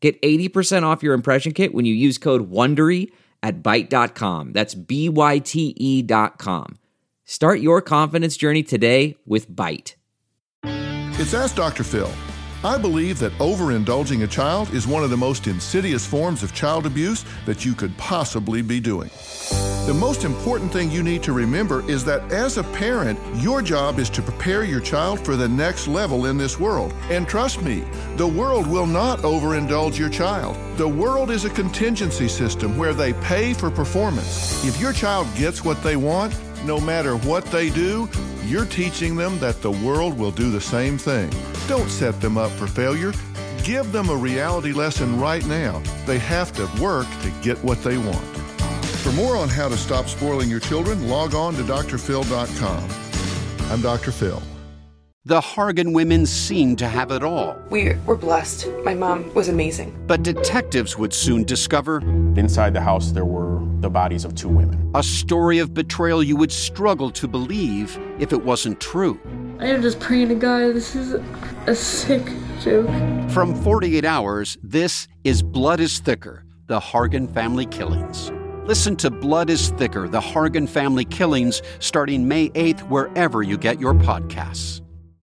Get 80% off your impression kit when you use code WONDERY at Byte.com. That's B-Y-T-E dot com. Start your confidence journey today with Byte. It's Ask Dr. Phil. I believe that overindulging a child is one of the most insidious forms of child abuse that you could possibly be doing. The most important thing you need to remember is that as a parent, your job is to prepare your child for the next level in this world. And trust me, the world will not overindulge your child. The world is a contingency system where they pay for performance. If your child gets what they want, no matter what they do, you're teaching them that the world will do the same thing. Don't set them up for failure. Give them a reality lesson right now. They have to work to get what they want. For more on how to stop spoiling your children, log on to drphil.com. I'm Dr. Phil. The Hargan women seemed to have it all. We were blessed. My mom was amazing. But detectives would soon discover Inside the house, there were the bodies of two women. a story of betrayal you would struggle to believe if it wasn't true. I am just praying to God. This is a sick joke. From 48 Hours, this is Blood is Thicker The Hargan Family Killings. Listen to Blood is Thicker The Hargan Family Killings starting May 8th, wherever you get your podcasts.